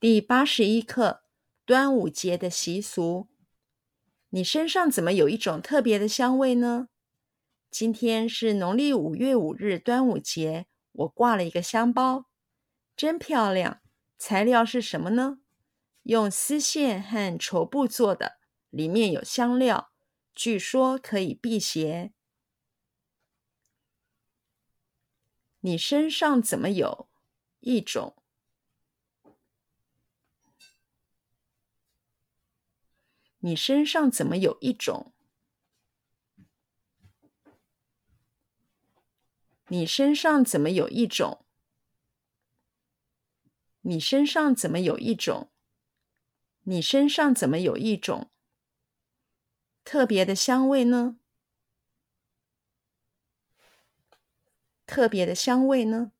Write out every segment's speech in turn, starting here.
第八十一课：端午节的习俗。你身上怎么有一种特别的香味呢？今天是农历五月五日，端午节。我挂了一个香包，真漂亮。材料是什么呢？用丝线和绸布做的，里面有香料，据说可以辟邪。你身上怎么有一种？你身上怎么有一种？你身上怎么有一种？你身上怎么有一种？你身上怎么有一种特别的香味呢？特别的香味呢？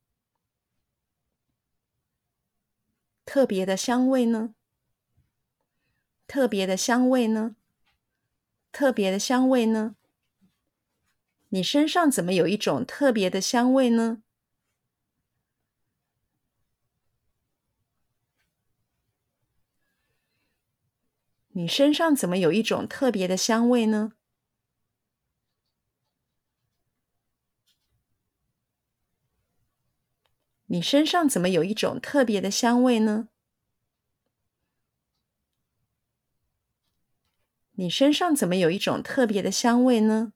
特别的香味呢？特别的香味呢？特别的香味呢？你身上怎么有一种特别的香味呢？你身上怎么有一种特别的香味呢？你身上怎么有一种特别的香味呢？你身上怎么有一种特别的香味呢？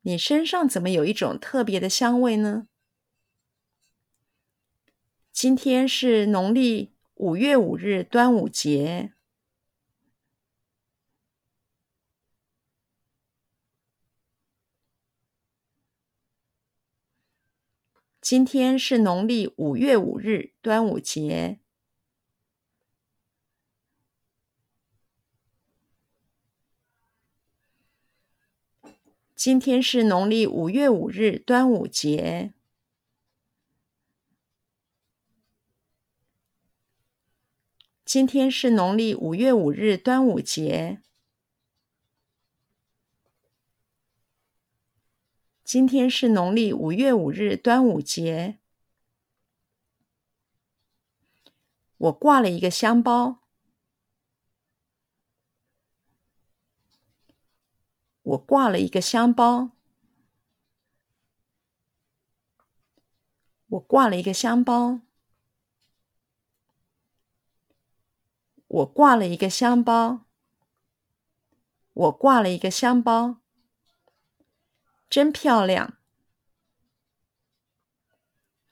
你身上怎么有一种特别的香味呢？今天是农历五月五日，端午节。今天是农历五月五日，端午节。今天是农历五月五日，端午节。今天是农历五月五日，端午节。今天是农历五月五日，端午节。我挂了一个香包。我挂了一个香包。我挂了一个香包。我挂了一个香包。我挂了一个香包。真漂亮。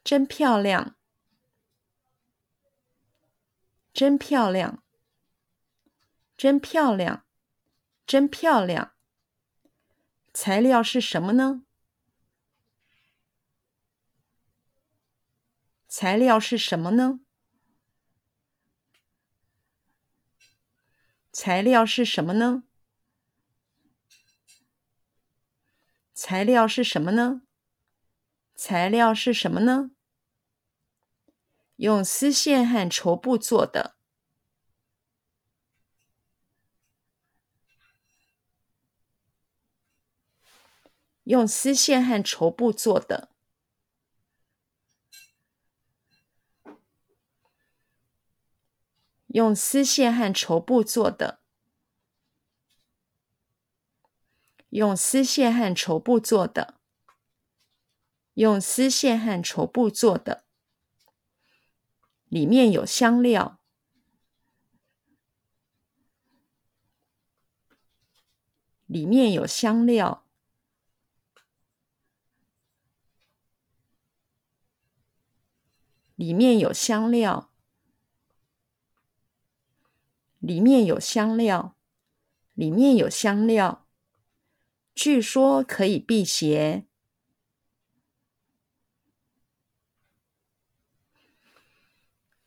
真漂亮。真漂亮。真漂亮。真漂亮。材料是什么呢？材料是什么呢？材料是什么呢？材料是什么呢？材料是什么呢？用丝线和绸布做的。用丝线和绸布做的，用丝线和绸布做的，用丝线和绸布做的，用丝线和绸布做的，里面有香料，里面有香料。里面有香料，里面有香料，里面有香料。据说可以辟邪，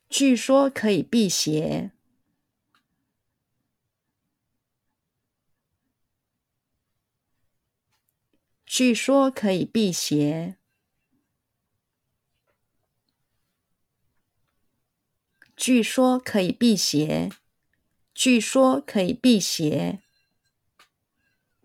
据说可以辟邪，据说可以辟邪。据说可以辟邪，据说可以辟邪。